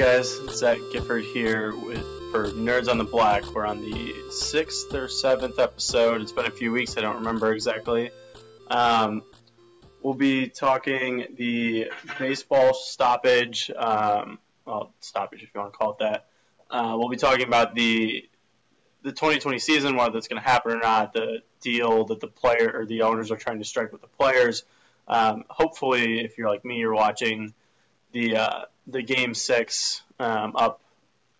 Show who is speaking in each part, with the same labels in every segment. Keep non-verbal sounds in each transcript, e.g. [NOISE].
Speaker 1: Guys, Zach Gifford here with for Nerds on the Black. We're on the sixth or seventh episode. It's been a few weeks, I don't remember exactly. Um, we'll be talking the baseball stoppage, um, well, stoppage if you want to call it that. Uh, we'll be talking about the the 2020 season, whether that's going to happen or not, the deal that the player or the owners are trying to strike with the players. Um, hopefully, if you're like me, you're watching the uh, the game six um, up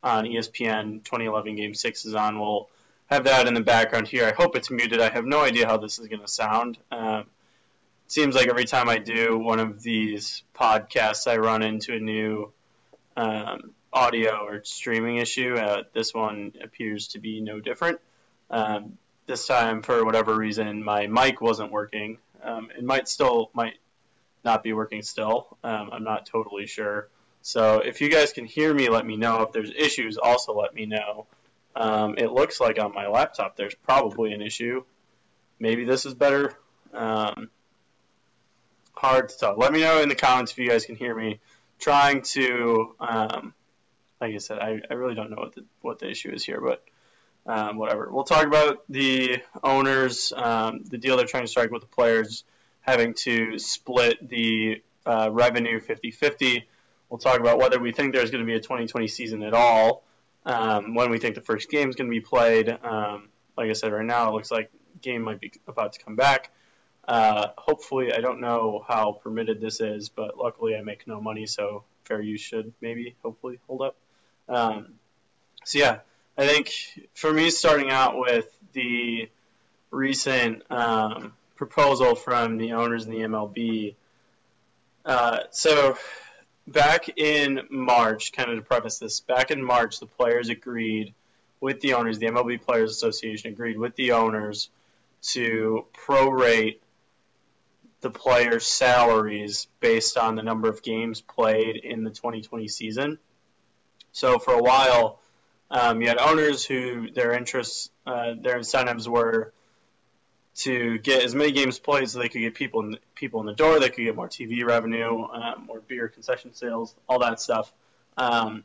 Speaker 1: on ESPN. 2011 game six is on. We'll have that in the background here. I hope it's muted. I have no idea how this is going to sound. Um, it seems like every time I do one of these podcasts, I run into a new um, audio or streaming issue. Uh, this one appears to be no different. Um, this time, for whatever reason, my mic wasn't working. Um, it might still might not be working still. Um, I'm not totally sure. So if you guys can hear me, let me know. If there's issues, also let me know. Um, it looks like on my laptop there's probably an issue. Maybe this is better. Um, hard to tell. Let me know in the comments if you guys can hear me. Trying to, um, like I said, I, I really don't know what the what the issue is here, but um, whatever. We'll talk about the owners, um, the deal they're trying to strike with the players, having to split the uh, revenue 50-50. We'll talk about whether we think there's going to be a 2020 season at all, um, when we think the first game is going to be played. Um, like I said, right now it looks like game might be about to come back. Uh, hopefully, I don't know how permitted this is, but luckily I make no money, so fair use should maybe hopefully hold up. Um, so yeah, I think for me, starting out with the recent um, proposal from the owners in the MLB. Uh, so back in March, kind of to preface this, back in March, the players agreed with the owners, the MLB Players Association agreed with the owners to prorate the players' salaries based on the number of games played in the 2020 season. So for a while, um, you had owners who their interests, uh, their incentives were to get as many games played so they could get people in, the, people in the door, they could get more TV revenue, um, more beer concession sales, all that stuff. Um,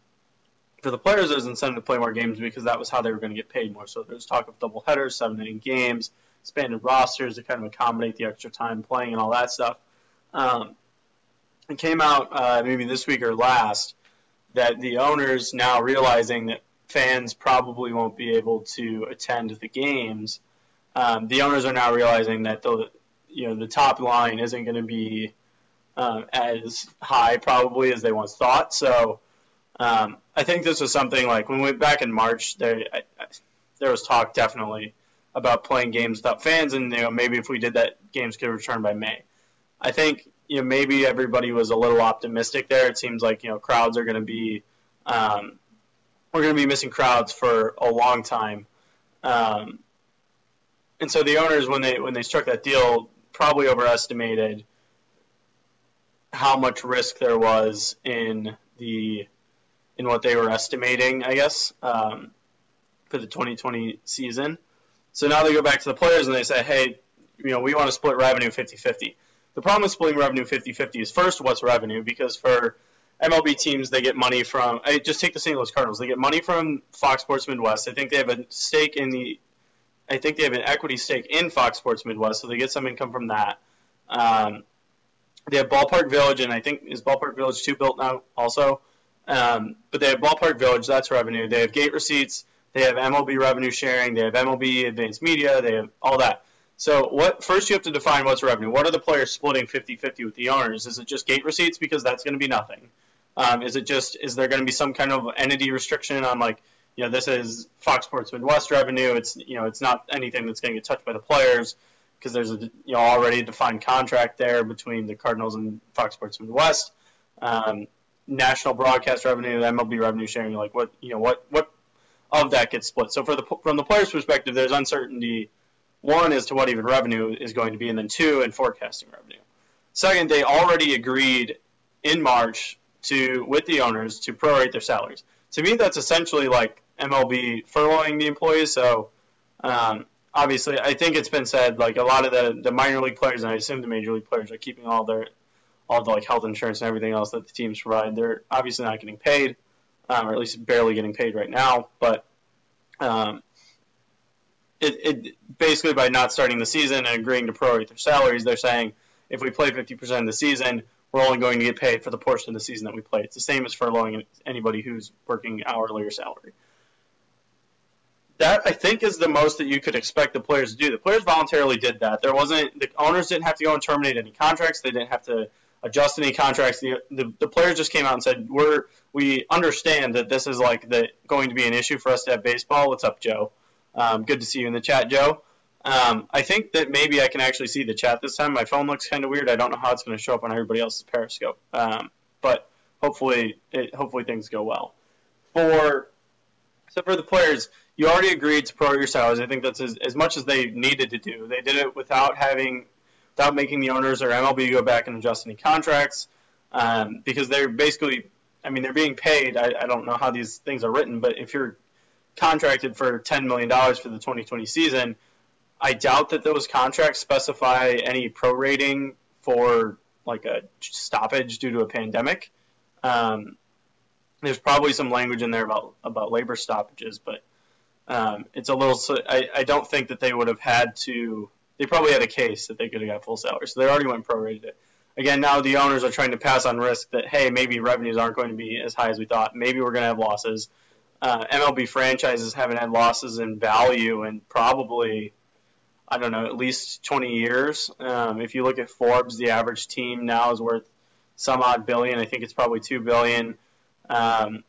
Speaker 1: for the players, there's incentive to play more games because that was how they were going to get paid more. So there's talk of double headers, seven inning games, expanded rosters to kind of accommodate the extra time playing and all that stuff. Um, it came out uh, maybe this week or last that the owners now realizing that fans probably won't be able to attend the games. Um, the owners are now realizing that the you know the top line isn't going to be um, as high probably as they once thought. So um, I think this was something like when we back in March, there I, I, there was talk definitely about playing games without fans, and you know maybe if we did that, games could return by May. I think you know maybe everybody was a little optimistic there. It seems like you know crowds are going to be um, we're going to be missing crowds for a long time, um, and so the owners when they when they struck that deal probably overestimated how much risk there was in the in what they were estimating, I guess, um, for the 2020 season. So now they go back to the players and they say, hey, you know, we want to split revenue 50-50. The problem with splitting revenue 50-50 is first, what's revenue? Because for MLB teams, they get money from, I just take the St. Louis Cardinals, they get money from Fox Sports Midwest. I think they have a stake in the, I think they have an equity stake in Fox Sports Midwest, so they get some income from that. Um, they have Ballpark Village, and I think, is Ballpark Village 2 built now also? Um, but they have Ballpark Village, that's revenue. They have gate receipts, they have MLB revenue sharing, they have MLB advanced media, they have all that. So what first you have to define what's revenue. What are the players splitting 50-50 with the owners? Is it just gate receipts because that's going to be nothing? Um, is it just is there going to be some kind of entity restriction on like you know this is Fox Sports Midwest revenue? It's you know it's not anything that's going to get touched by the players because there's a you know already defined contract there between the Cardinals and Fox Sports Midwest. Um, national broadcast revenue, MLB revenue sharing, like what you know what what of that gets split. So for the from the players' perspective, there's uncertainty. One as to what even revenue is going to be, and then two in forecasting revenue. Second, they already agreed in March to with the owners to prorate their salaries. To me, that's essentially like MLB furloughing the employees. So um, obviously, I think it's been said like a lot of the, the minor league players, and I assume the major league players are keeping all their all the like health insurance and everything else that the teams provide. They're obviously not getting paid. um, or at least barely getting paid right now. But um, it, it basically by not starting the season and agreeing to prorate their salaries, they're saying if we play 50% of the season, we're only going to get paid for the portion of the season that we play. It's the same as furloughing anybody who's working hourly or salary. That I think is the most that you could expect the players to do. The players voluntarily did that. There wasn't the owners didn't have to go and terminate any contracts. They didn't have to adjust any contracts. The, the, the players just came out and said, "We're we understand that this is like the going to be an issue for us to have baseball." What's up, Joe? Um, good to see you in the chat, Joe. Um, I think that maybe I can actually see the chat this time. My phone looks kind of weird. I don't know how it's going to show up on everybody else's Periscope, um, but hopefully, it, hopefully things go well. For so for the players, you already agreed to pro your salaries. I think that's as, as much as they needed to do. They did it without having, without making the owners or MLB go back and adjust any contracts, um, because they're basically, I mean, they're being paid. I, I don't know how these things are written, but if you're contracted for $10 million for the 2020 season I doubt that those contracts specify any prorating for like a stoppage due to a pandemic. Um, there's probably some language in there about about labor stoppages, but um, it's a little. I, I don't think that they would have had to. They probably had a case that they could have got full salary, so they already went prorated it. Again, now the owners are trying to pass on risk that hey, maybe revenues aren't going to be as high as we thought. Maybe we're going to have losses. Uh, MLB franchises haven't had losses in value and probably I don't know, at least 20 years. Um, if you look at Forbes, the average team now is worth some odd billion. I think it's probably two billion. Um,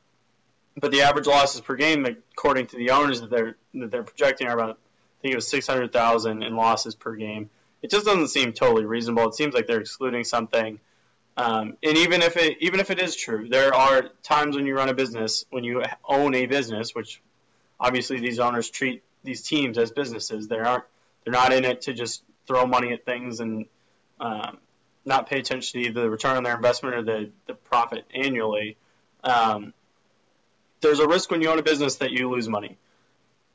Speaker 1: but the average losses per game, according to the owners that they're that they're projecting, are about I think it was 600,000 in losses per game. It just doesn't seem totally reasonable. It seems like they're excluding something. Um, and even if it even if it is true, there are times when you run a business, when you own a business, which obviously these owners treat these teams as businesses. There aren't they're not in it to just throw money at things and um, not pay attention to the return on their investment or the, the profit annually. Um, there's a risk when you own a business that you lose money.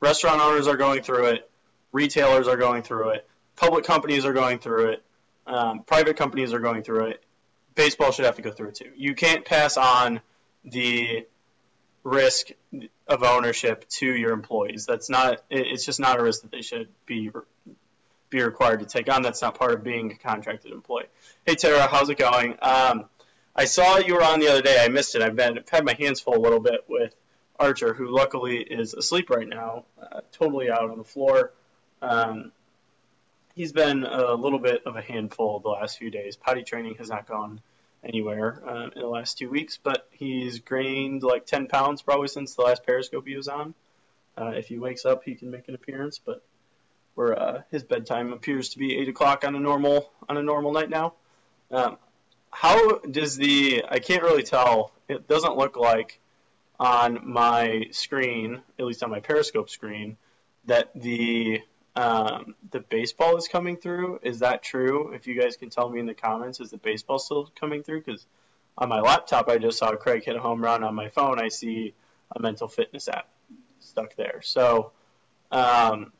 Speaker 1: Restaurant owners are going through it. Retailers are going through it. Public companies are going through it. Um, private companies are going through it. Baseball should have to go through it too. You can't pass on the risk of ownership to your employees. That's not. It's just not a risk that they should be be required to take on. That's not part of being a contracted employee. Hey Tara, how's it going? Um, I saw you were on the other day. I missed it. I've been I've had my hands full a little bit with Archer, who luckily is asleep right now, uh, totally out on the floor. Um, he's been a little bit of a handful the last few days. Potty training has not gone anywhere uh, in the last two weeks, but he's gained like 10 pounds probably since the last Periscope he was on. Uh, if he wakes up, he can make an appearance, but where uh, his bedtime appears to be eight o'clock on a normal on a normal night now. Um, how does the I can't really tell. It doesn't look like on my screen, at least on my Periscope screen, that the um, the baseball is coming through. Is that true? If you guys can tell me in the comments, is the baseball still coming through? Because on my laptop, I just saw Craig hit a home run. On my phone, I see a mental fitness app stuck there. So, um,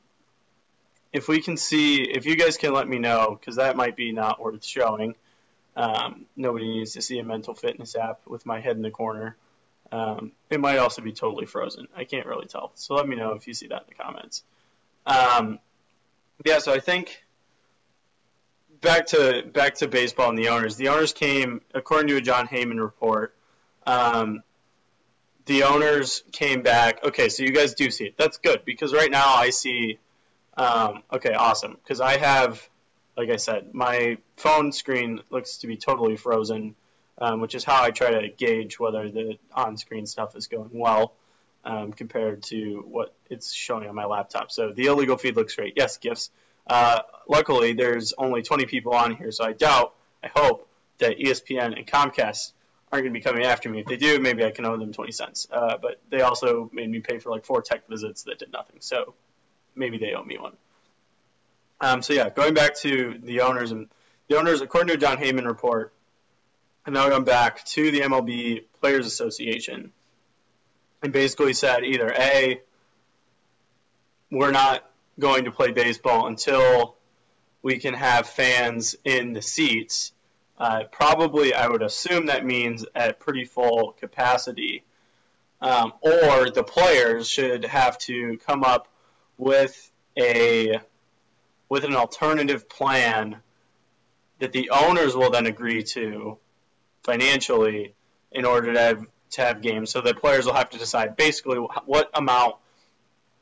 Speaker 1: if we can see, if you guys can let me know, because that might be not worth showing. Um, nobody needs to see a mental fitness app with my head in the corner. Um, it might also be totally frozen. I can't really tell. So let me know if you see that in the comments. Um, yeah, so I think back to back to baseball and the owners. The owners came, according to a Jon Heyman report. Um, the owners came back. Okay, so you guys do see it. That's good because right now I see. Um, okay, awesome. Because I have, like I said, my phone screen looks to be totally frozen, um, which is how I try to gauge whether the on-screen stuff is going well um, compared to what it's showing on my laptop. So the illegal feed looks great. Yes, gifts. Uh, luckily, there's only 20 people on here, so I doubt, I hope, that ESPN and Comcast aren't going to be coming after me. If they do, maybe I can owe them 20 cents. Uh, but they also made me pay for like four tech visits that did nothing, so maybe they owe me one. Um, so yeah, going back to the owners and the owners, according to a Jon Heyman report, and now gone back to the MLB Players Association and basically said either A, we're not going to play baseball until we can have fans in the seats. Uh, probably, I would assume that means at pretty full capacity. um, or the players should have to come up with a with an alternative plan that the owners will then agree to financially in order to have, to have games. So the players will have to decide basically what amount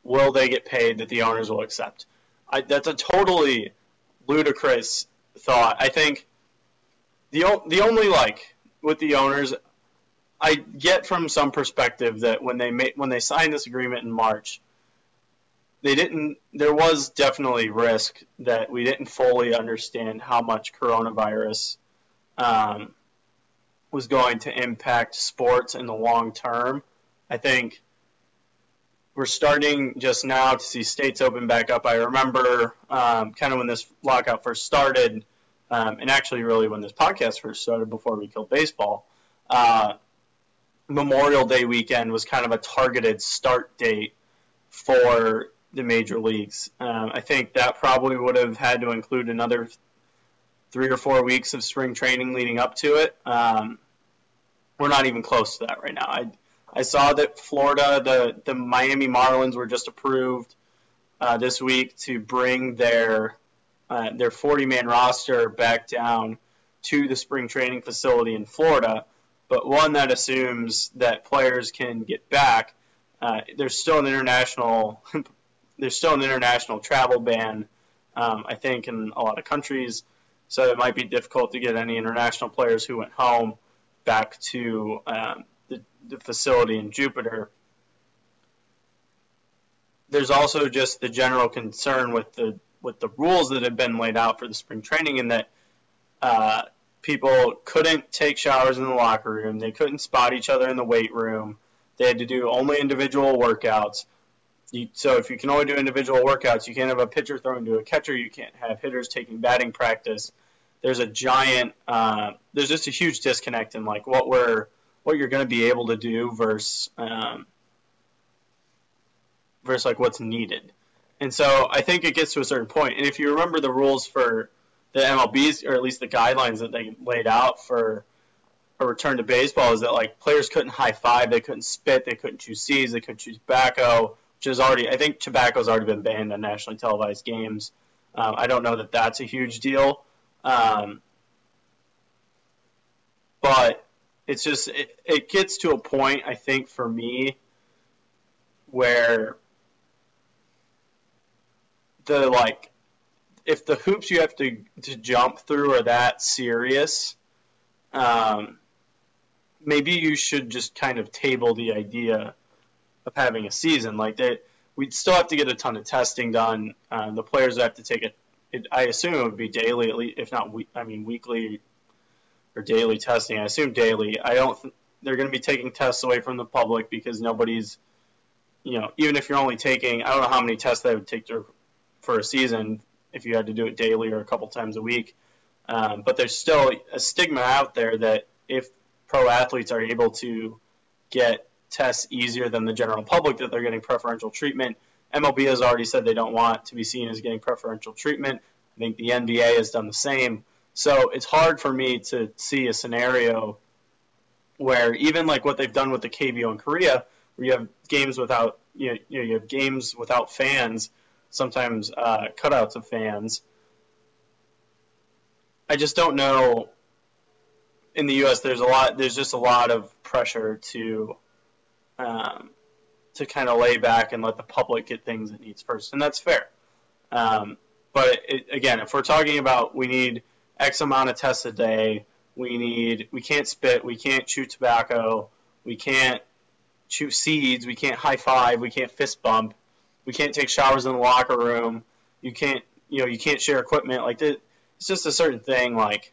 Speaker 1: will they get paid that the owners will accept. I, that's a totally ludicrous thought. I think the the only like with the owners, I get from some perspective that when they made when they signed this agreement in March, they didn't. There was definitely risk that we didn't fully understand how much coronavirus um, was going to impact sports in the long term. I think we're starting just now to see states open back up. I remember um, kind of when this lockout first started, um, and actually, really, when this podcast first started before we killed baseball, uh, Memorial Day weekend was kind of a targeted start date for the major leagues. Um, I think that probably would have had to include another three or four weeks of spring training leading up to it. Um, we're not even close to that right now. I, I saw that Florida, the, the Miami Marlins were just approved uh, this week to bring their uh, their 40 man roster back down to the spring training facility in Florida, but one that assumes that players can get back. Uh, there's still an international there's still an international travel ban, um, I think, in a lot of countries. So it might be difficult to get any international players who went home back to um, the, the facility in Jupiter. There's also just the general concern with the with the rules that have been laid out for the spring training, in that uh, people couldn't take showers in the locker room, they couldn't spot each other in the weight room, they had to do only individual workouts. You, so if you can only do individual workouts, you can't have a pitcher throwing to a catcher. You can't have hitters taking batting practice. There's a giant, uh, there's just a huge disconnect in like what we're, what you're going to be able to do versus, um, versus like what's needed. And so I think it gets to a certain point. And if you remember the rules for the MLB's, or at least the guidelines that they laid out for a return to baseball, is that like players couldn't high five, they couldn't spit, they couldn't chew seeds, they couldn't chew tobacco, which is already, I think tobacco's already been banned on nationally televised games. Um, I don't know that that's a huge deal. Um, but it's just, it, it gets to a point, I think, for me, where the like if the hoops you have to to jump through are that serious, um, maybe you should just kind of table the idea of having a season like that. We'd still have to get a ton of testing done. Uh, the players have to take it, it. I assume it would be daily, at least, if not, we, I mean, weekly or daily testing. I assume daily. I don't. Th- they're going to be taking tests away from the public because nobody's, you know, even if you're only taking, I don't know how many tests they would take to for a season if you had to do it daily or a couple times a week. Um, but there's still a stigma out there that if pro athletes are able to get tests easier than the general public, that they're getting preferential treatment. MLB has already said they don't want to be seen as getting preferential treatment. I think the NBA has done the same. So it's hard for me to see a scenario where even like what they've done with the KBO in Korea, where you have games without you know, you have games without fans sometimes uh, cutouts of fans. I just don't know. In the U.S., there's a lot. There's just a lot of pressure to um, to kind of lay back and let the public get things it needs first, and that's fair. Um, but it, again, if we're talking about we need X amount of tests a day, we need we can't spit, we can't chew tobacco, we can't chew seeds, we can't high five, we can't fist bump we can't take showers in the locker room. You can't, you know, you can't share equipment. Like it's just a certain thing. Like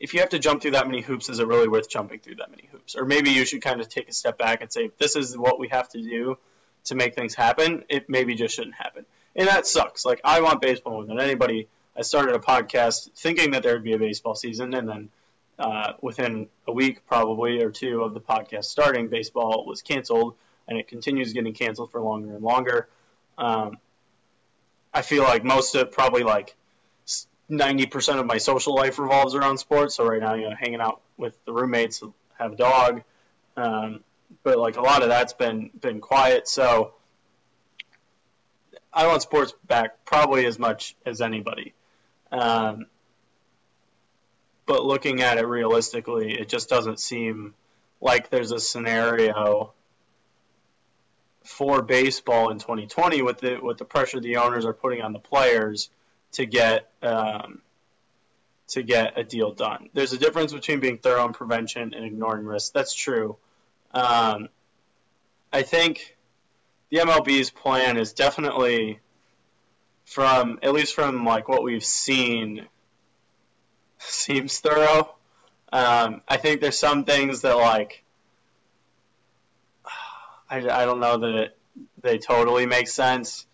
Speaker 1: if you have to jump through that many hoops, is it really worth jumping through that many hoops? Or maybe you should kind of take a step back and say, this is what we have to do to make things happen. It maybe just shouldn't happen, and that sucks. Like I want baseball more than anybody. I started a podcast thinking that there would be a baseball season, and then uh, within a week, probably or two of the podcast starting, baseball was canceled and it continues getting canceled for longer and longer. Um, I feel like most of probably like 90% of my social life revolves around sports. So right now, you know, hanging out with the roommates, have a dog, um, but like a lot of that's been been quiet. So I want sports back probably as much as anybody. Um, but looking at it realistically, it just doesn't seem like there's a scenario for baseball in 2020 with the with the pressure the owners are putting on the players to get um, to get a deal done. There's a difference between being thorough in prevention and ignoring risk. That's true. Um, I think the MLB's plan is definitely from at least from like what we've seen seems thorough. Um, I think there's some things that like I, I don't know that it, they totally make sense.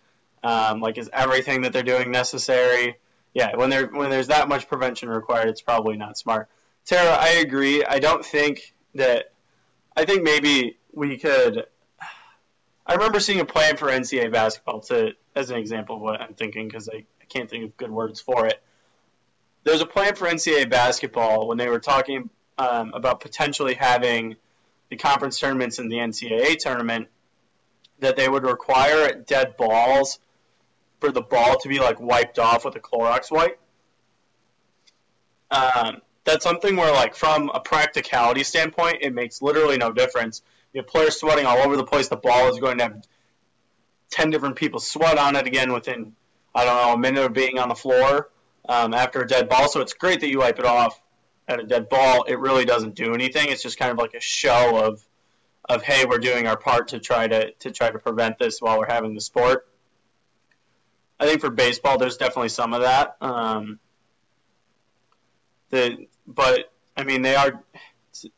Speaker 1: Um, like, is everything that they're doing necessary? Yeah, when there when there's that much prevention required, it's probably not smart. Tara, I agree. I don't think that. I think maybe we could. I remember seeing a plan for NCAA basketball to as an example of what I'm thinking because I, I can't think of good words for it. There's a plan for NCAA basketball when they were talking um, about potentially having the conference tournaments and the NCAA tournament that they would require dead balls for the ball to be like wiped off with a Clorox wipe. Um, that's something where, like, from a practicality standpoint, it makes literally no difference. You have players sweating all over the place. The ball is going to have ten different people sweat on it again within, I don't know, a minute of being on the floor um, after a dead ball. So it's great that you wipe it off at a dead ball, it really doesn't do anything. It's just kind of like a show of of hey, we're doing our part to try to to try to prevent this while we're having the sport. I think for baseball, there's definitely some of that. Um, the but I mean they are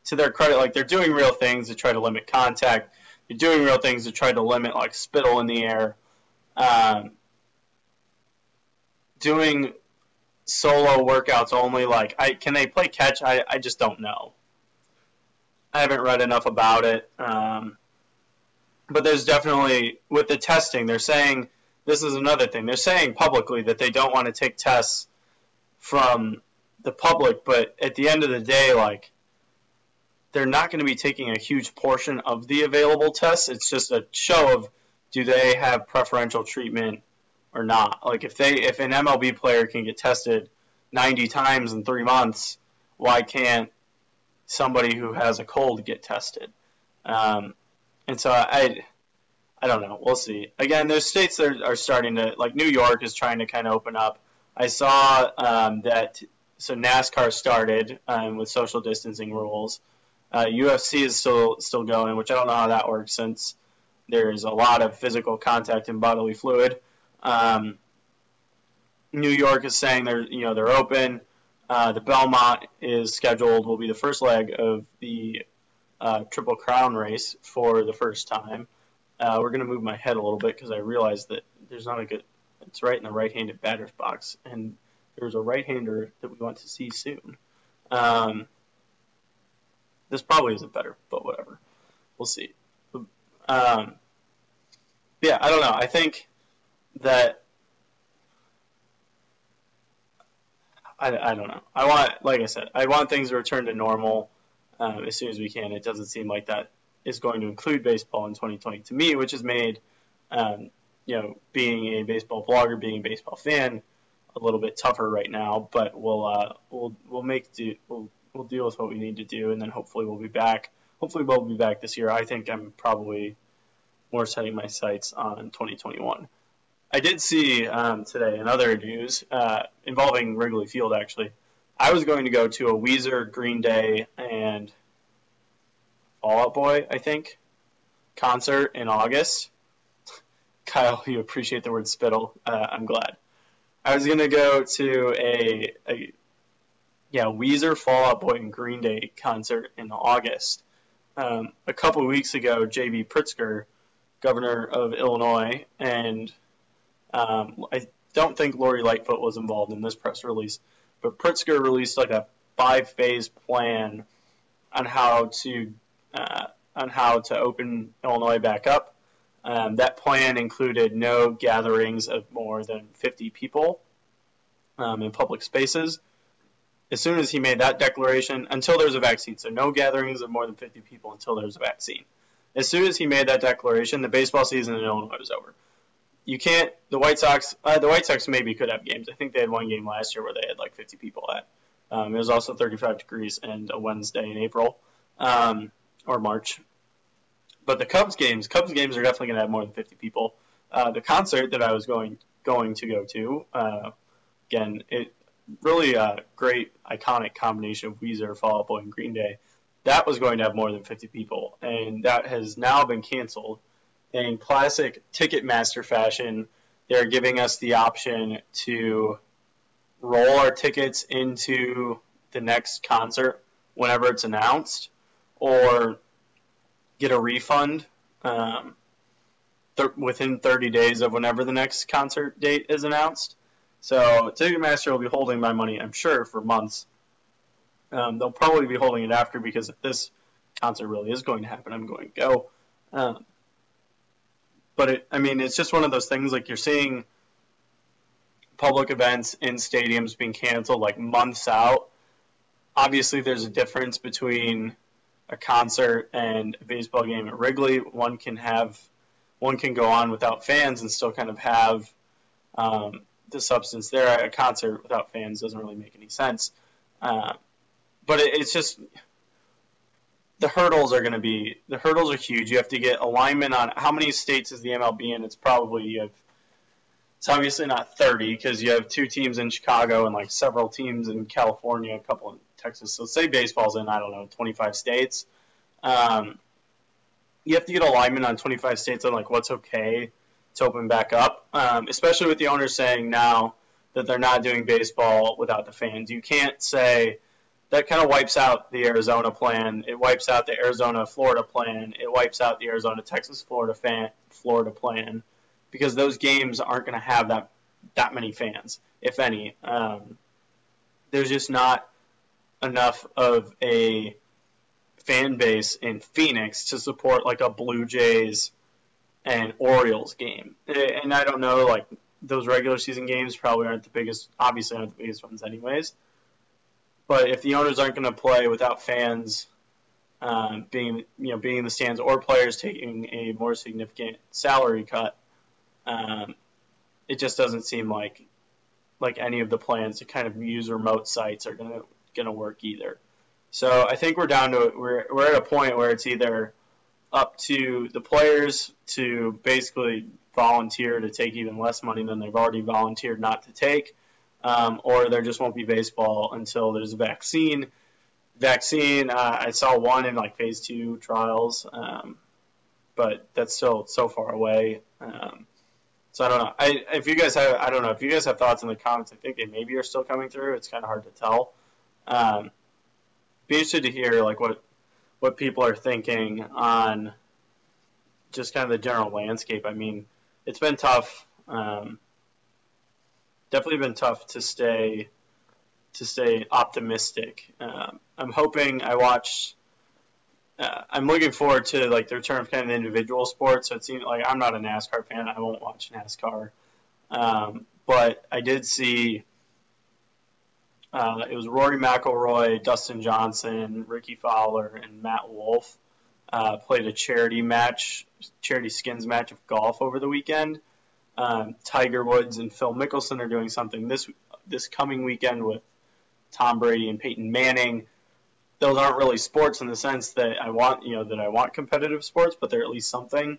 Speaker 1: to their credit, like they're doing real things to try to limit contact. They're doing real things to try to limit like spittle in the air. Um, doing solo workouts only. Like, I can they play catch? I, I just don't know. I haven't read enough about it. Um, but there's definitely with the testing, they're saying this is another thing. They're saying publicly that they don't want to take tests from the public, but at the end of the day, like they're not going to be taking a huge portion of the available tests. It's just a show of do they have preferential treatment or not. Like if they if an MLB player can get tested 90 times in three months, why can't somebody who has a cold get tested? Um, and so I, I don't know. We'll see. Again, there's states that are starting to like New York is trying to kind of open up. I saw um, that so NASCAR started um, with social distancing rules. Uh, UFC is still still going, which I don't know how that works since there's a lot of physical contact and bodily fluid. Um, New York is saying they're you know they're open. Uh, the Belmont is scheduled will be the first leg of the uh, Triple Crown race for the first time. Uh, we're going to move my head a little bit because I realized that there's not a good. It's right in the right-handed batter's box, and there's a right-hander that we want to see soon. Um, this probably isn't better, but whatever. We'll see. Um, yeah, I don't know. I think that I, I don't know. I want, like I said, I want things to return to normal um, as soon as we can. It doesn't seem like that is going to include baseball in 2020 to me, which has made, um, you know, being a baseball blogger, being a baseball fan, a little bit tougher right now. But we'll uh, we'll we'll make do we'll we'll deal with what we need to do, and then hopefully we'll be back. Hopefully we'll be back this year. I think I'm probably more setting my sights on 2021. I did see um, today in other news uh, involving Wrigley Field. Actually, I was going to go to a Weezer, Green Day, and Fall Out Boy, I think, concert in August. [LAUGHS] Kyle, you appreciate the word spittle. Uh, I'm glad. I was going to go to a, a yeah Weezer, Fall Out Boy, and Green Day concert in August. Um, a couple weeks ago, J.B. Pritzker, governor of Illinois, and um, I don't think Lori Lightfoot was involved in this press release, but Pritzker released like a five-phase plan on how to uh, on how to open Illinois back up. Um, that plan included no gatherings of more than 50 people um, in public spaces. As soon as he made that declaration, until there's a vaccine, so no gatherings of more than 50 people until there's a vaccine. As soon as he made that declaration, the baseball season in Illinois was over. You can't. The White Sox. Uh, the White Sox maybe could have games. I think they had one game last year where they had like 50 people at. Um, it was also 35 degrees and a Wednesday in April um, or March. But the Cubs games, Cubs games are definitely going to have more than 50 people. Uh, the concert that I was going going to go to, uh, again, it really a great iconic combination of Weezer, Fall Out Boy, and Green Day. That was going to have more than 50 people, and that has now been canceled. In classic Ticketmaster fashion, they're giving us the option to roll our tickets into the next concert whenever it's announced, or get a refund um, th- within 30 days of whenever the next concert date is announced. So Ticketmaster will be holding my money, I'm sure, for months. Um, they'll probably be holding it after because if this concert really is going to happen, I'm going to go. Um, but it, I mean, it's just one of those things like you're seeing public events in stadiums being canceled like months out. Obviously, there's a difference between a concert and a baseball game at Wrigley. One can have, one can go on without fans and still kind of have um, the substance there. A concert without fans doesn't really make any sense. Uh, but it, it's just the hurdles are going to be the hurdles are huge. You have to get alignment on how many states is the MLB in. It's probably you have. It's obviously not 30 because you have two teams in Chicago and like several teams in California, a couple in Texas. So say baseball's in I don't know 25 states. Um, you have to get alignment on 25 states on like what's okay to open back up, um, especially with the owners saying now that they're not doing baseball without the fans. You can't say that kind of wipes out the Arizona plan. It wipes out the Arizona Florida plan. It wipes out the Arizona Texas Florida fan Florida plan because those games aren't going to have that that many fans, if any. Um, there's just not enough of a fan base in Phoenix to support like a Blue Jays and Orioles game. And I don't know, like those regular season games probably aren't the biggest, obviously aren't the biggest ones, anyways. But if the owners aren't going to play without fans um, being, you know, being in the stands or players taking a more significant salary cut, um, it just doesn't seem like like any of the plans to kind of use remote sites are going to going to work either. So I think we're down to we're we're at a point where it's either up to the players to basically volunteer to take even less money than they've already volunteered not to take, um, or there just won't be baseball until there's a vaccine. Vaccine, uh, I saw one in like phase two trials, um, but that's still so far away. Um, so I don't know. I, if you guys have, I don't know if you guys have thoughts in the comments. I think they maybe are still coming through. It's kind of hard to tell. Um, be interested to hear like what what people are thinking on just kind of the general landscape. I mean, it's been tough. Um, definitely been tough to stay to stay optimistic. Um, I'm hoping I watch. Uh, I'm looking forward to like the return of kind of individual sports. So it seems like I'm not a NASCAR fan. I won't watch NASCAR, um, but I did see uh, it was Rory McIlroy, Dustin Johnson, Rickie Fowler, and Matt Wolff uh, played a charity match, charity skins match of golf over the weekend. Um, Tiger Woods and Phil Mickelson are doing something this this coming weekend with Tom Brady and Peyton Manning. Those aren't really sports in the sense that I want you know that I want competitive sports, but they're at least something.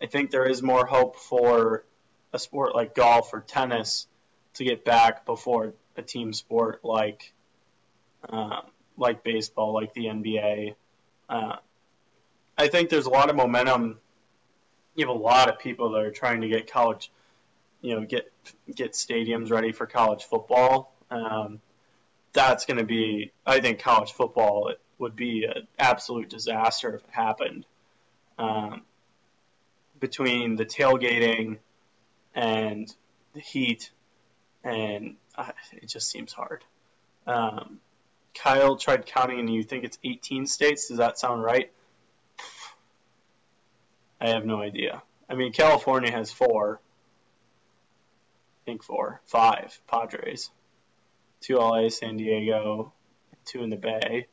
Speaker 1: I think there is more hope for a sport like golf or tennis to get back before a team sport like uh, like baseball, like the NBA. Uh, I think there's a lot of momentum. You have a lot of people that are trying to get college, you know, get get stadiums ready for college football. Um, that's going to be, I think, college football would be an absolute disaster if it happened. Um, between the tailgating and the heat and it just seems hard. Um, Kyle tried counting, and you think it's 18 states. Does that sound right? I have no idea. I mean, California has four. I think four, five Padres, two LA, San Diego, two in the Bay.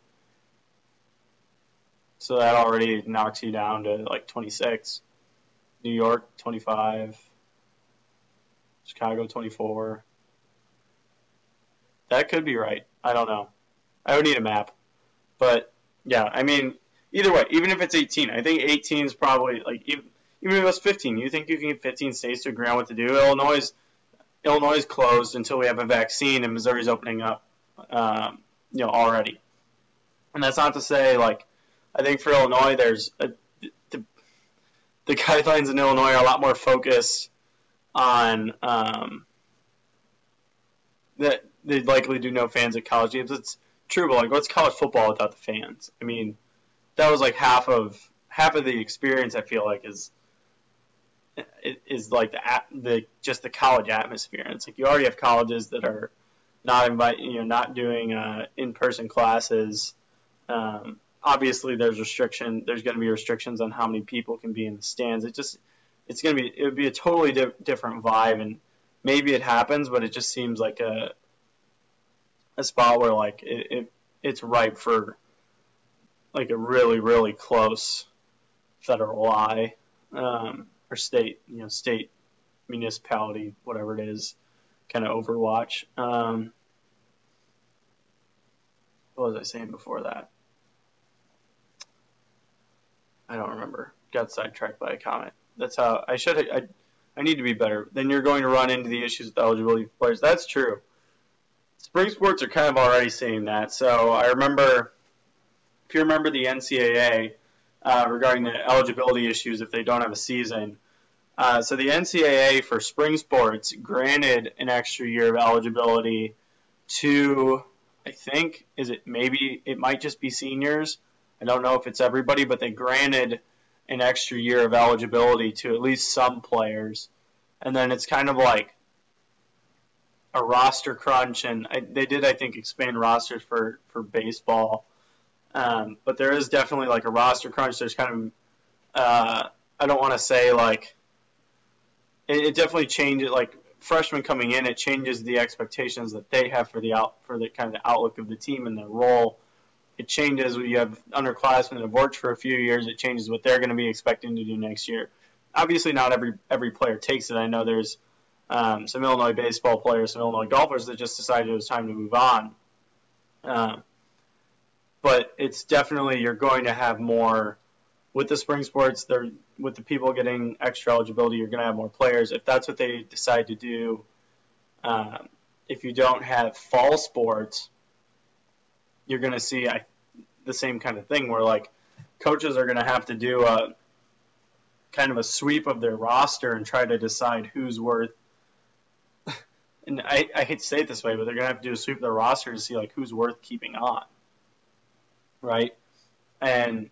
Speaker 1: So that already knocks you down to like 26. New York 25. Chicago 24. That could be right. I don't know. I would need a map. But yeah, I mean, either way, even if it's 18, I think 18 is probably like even, even if it was 15, you think you can get 15 states to agree on what to do? Illinois Illinois is closed until we have a vaccine, and Missouri's opening up, um, you know, already. And that's not to say like I think for Illinois, there's a, the, the guidelines in Illinois are a lot more focused on um, that they likely do no fans at college games. It's true, but like, what's college football without the fans? I mean, that was like half of half of the experience. I feel like is is like the the just the college atmosphere. It's like you already have colleges that are not invite you know not doing uh, in person classes. Um, obviously, there's restriction. There's going to be restrictions on how many people can be in the stands. It just it's going to be it would be a totally di- different vibe, and maybe it happens, but it just seems like a a spot where like it, it it's ripe for like a really really close federal lie um, or state you know state municipality whatever it is kind of overwatch. Um, what was i saying before that? I don't remember. Got sidetracked by a comment. That's how i should i i need to be better. Then you're going to run into the issues with eligibility players. That's true spring sports are kind of already seeing that. So I remember, if you remember the NCAA uh, regarding the eligibility issues if they don't have a season. Uh, so the NCAA for spring sports granted an extra year of eligibility to, I think, is it maybe it might just be seniors. I don't know if it's everybody, but they granted an extra year of eligibility to at least some players. And then it's kind of like a roster crunch, and I, they did, I think, expand rosters for for baseball. Um, but there is definitely like a roster crunch. There's kind of, uh, I don't want to say like, it, it definitely changes. Like freshmen coming in, it changes the expectations that they have for the out for the kind of the outlook of the team and their role. It changes when you have underclassmen that worked for a few years. It changes what they're going to be expecting to do next year. Obviously, not every every player takes it. I know there's um, some Illinois baseball players, some Illinois golfers that just decided it was time to move on. Um, but it's definitely you're going to have more with the spring sports. They're with the people getting extra eligibility. You're going to have more players if that's what they decide to do. Um, if you don't have fall sports, you're going to see I, the same kind of thing where like coaches are going to have to do a kind of a sweep of their roster and try to decide who's worth and I, I hate to say it this way, but they're gonna have to do a sweep of the roster to see like who's worth keeping on, right? And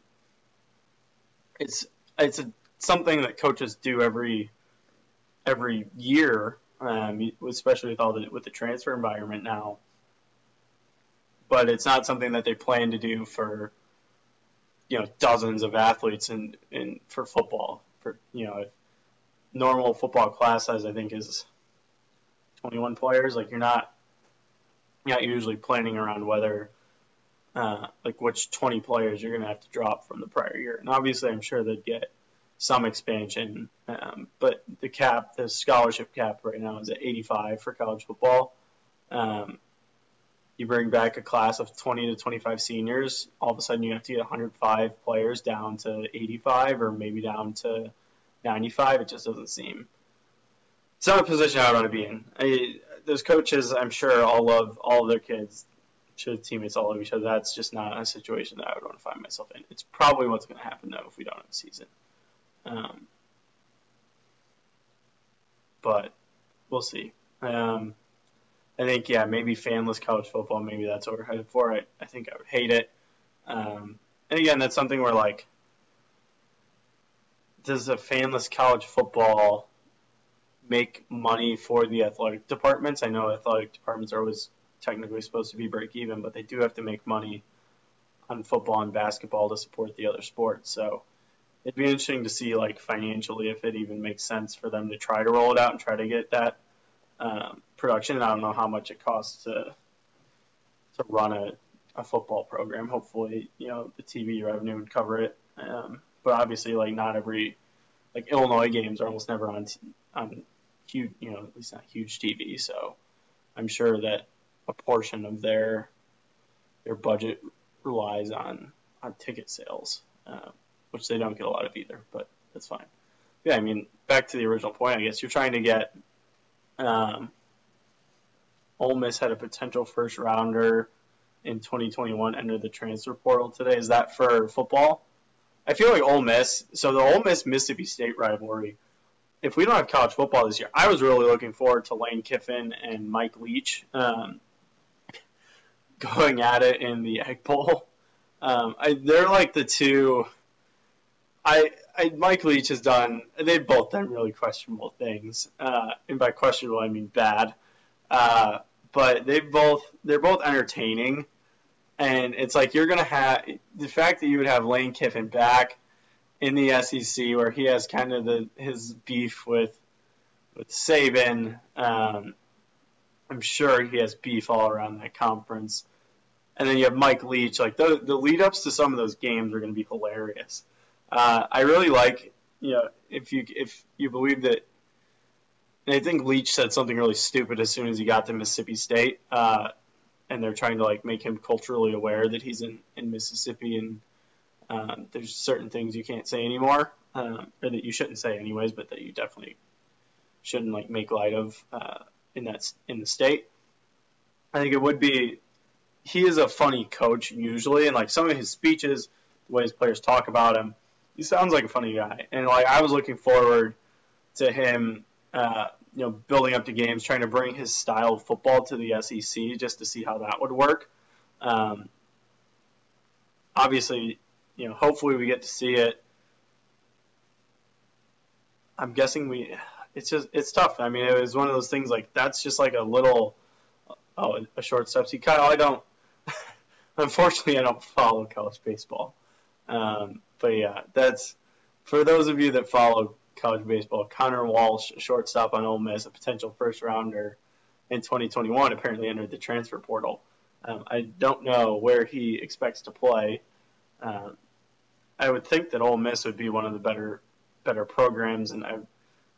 Speaker 1: it's it's a, something that coaches do every every year, um, especially with all the with the transfer environment now. But it's not something that they plan to do for you know dozens of athletes in in for football. For you know, normal football class size, I think is 21 players. Like you're not not usually planning around whether uh, like which 20 players you're going to have to drop from the prior year. And obviously, I'm sure they'd get some expansion, um, but the cap, the scholarship cap right now is at 85 for college football. Um, you bring back a class of 20 to 25 seniors, all of a sudden you have to get 105 players down to 85 or maybe down to 95. It just doesn't seem it's not a position I want to be in. I, those coaches, I'm sure, all love all of their kids. Sure, teammates all love each other. That's just not a situation that I would want to find myself in. It's probably what's going to happen though if we don't have a season. Um, but we'll see. Um, I think yeah, maybe fanless college football. Maybe that's what we're headed for. I, I think I would hate it. Um, and again, that's something where like, does a fanless college football make money for the athletic departments. I know athletic departments are always technically supposed to be break even, but they do have to make money on football and basketball to support the other sports. So it'd be interesting to see, like financially, if it even makes sense for them to try to roll it out and try to get that um, production. And I don't know how much it costs to to run a a football program. Hopefully, you know the TV revenue would cover it. Um, but obviously, like not every like Illinois games are almost never on on huge, you know, at least not huge TV. So I'm sure that a portion of their their budget relies on on ticket sales, uh, which they don't get a lot of either. But that's fine. Yeah, I mean, back to the original point. I guess you're trying to get. Um, Ole Miss had a potential first rounder in 2021 enter the transfer portal today. Is that for football? I feel like Ole Miss. So the Ole Miss Mississippi State rivalry. If we don't have college football this year, I was really looking forward to Lane Kiffin and Mike Leach um, [LAUGHS] going at it in the Egg Bowl. Um, I, they're like the two. I, I Mike Leach has done. They've both done really questionable things, uh, and by questionable I mean bad. Uh, but they both they're both entertaining, and it's like you're gonna have the fact that you would have Lane Kiffin back in the SEC where he has kind of the his beef with with Saban. Um, I'm sure he has beef all around that conference. And then you have Mike Leach. Like the the lead ups to some of those games are going to be hilarious. Uh, I really like you know if you if you believe that I think Leach said something really stupid as soon as he got to Mississippi State, uh, and they're trying to like make him culturally aware that he's in, in Mississippi and um, there's certain things you can't say anymore, um, or that you shouldn't say anyways, but that you definitely shouldn't like make light of uh, in that in the state. I think it would be. He is a funny coach usually, and like some of his speeches, the way his players talk about him, he sounds like a funny guy. And like I was looking forward to him uh, you know, building up the games, trying to bring his style of football to the SEC just to see how that would work. Um, obviously, you know, hopefully we get to see it. I'm guessing we. It's just it's tough. I mean, it was one of those things like that's just like a little, oh, a short. See, Kyle, I don't. [LAUGHS] unfortunately, I don't follow college baseball. Um, but yeah, that's for those of you that follow college baseball. Connor Walsh, shortstop on Ole Miss, a potential first rounder in 2021, apparently entered the transfer portal. Um, I don't know where he expects to play. Um, I would think that Ole Miss would be one of the better better programs, and I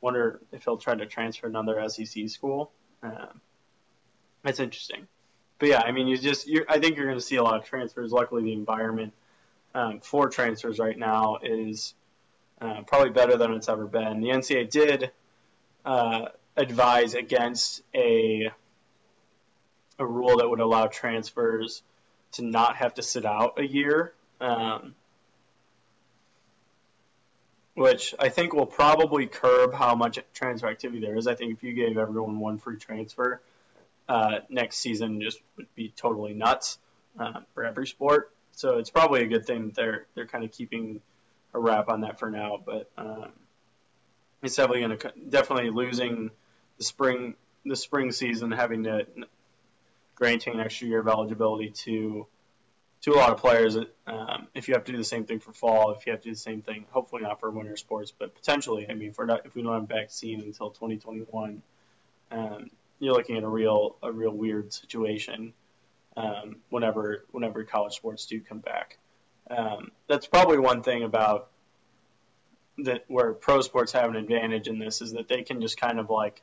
Speaker 1: wonder if he'll try to transfer another SEC school. Um, that's interesting. But yeah, I mean, you just you I think you're going to see a lot of transfers. Luckily, the environment um, for transfers right now is uh, probably better than it's ever been. The NCAA did uh, advise against a a rule that would allow transfers to not have to sit out a year, um, which I think will probably curb how much transfer activity there is. I think if you gave everyone one free transfer, uh, next season just would be totally nuts uh, for every sport. So it's probably a good thing that they're they're kind of keeping a wrap on that for now. But um, it's definitely going to definitely losing the spring the spring season, having to granting an extra year of eligibility to to a lot of players. Um, if you have to do the same thing for fall, if you have to do the same thing, hopefully not for winter sports, but potentially. I mean, for not, if we don't have a vaccine until 2021, um, you're looking at a real a real weird situation um, whenever whenever college sports do come back. Um, that's probably one thing about that where pro sports have an advantage in this is that they can just kind of like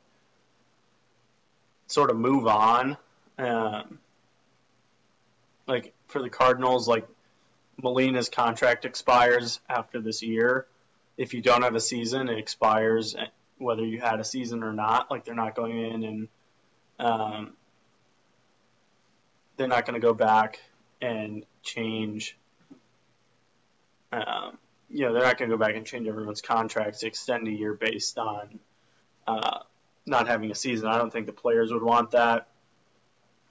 Speaker 1: sort of move on. Um, like for the Cardinals, like Molina's contract expires after this year. If you don't have a season, it expires whether you had a season or not. Like they're not going in and um, they're not going to go back and change um, you know, they're not going to go back and change everyone's contracts extend a year based on uh, not having a season. I don't think the players would want that.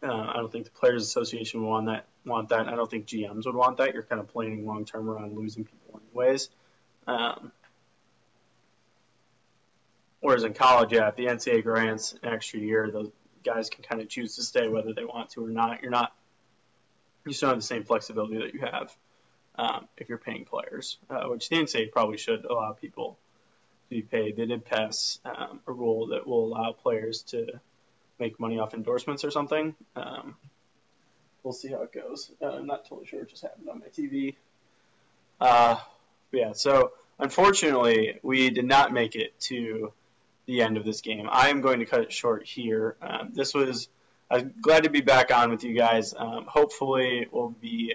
Speaker 1: Uh, I don't think the Players Association would want that. Want that. I don't think GMs would want that. You're kind of planning long term around losing people anyways. Um, whereas in college, yeah, if the NCAA grants an extra year, those guys can kind of choose to stay whether they want to or not. You're not. You still have the same flexibility that you have um, if you're paying players, uh, which the NCAA probably should allow people to be paid. They did pass um, a rule that will allow players to make money off endorsements or something. Um, we'll see how it goes. Uh, I'm not totally sure what just happened on my TV. Uh, yeah, so unfortunately, we did not make it to the end of this game. I am going to cut it short here. Um, this was I'm glad to be back on with you guys. Um, hopefully, we'll be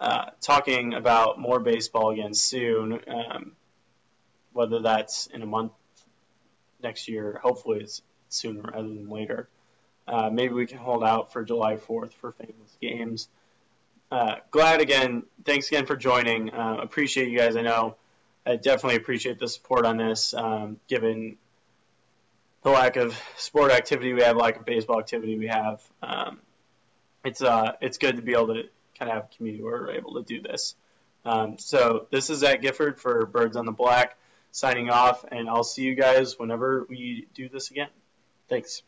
Speaker 1: uh, talking about more baseball again soon. Um, whether that's in a month next year, hopefully it's sooner rather than later. Uh, maybe we can hold out for July 4th for famous games. Uh, glad again. Thanks again for joining. Uh, appreciate you guys. I know I definitely appreciate the support on this, um, given the lack of sport activity we have, lack of baseball activity we have. Um, it's uh, it's good to be able to kind of have a community where we're able to do this. Um, so this is Zach Gifford for Birds on the Black, signing off, and I'll see you guys whenever we do this again. Thanks.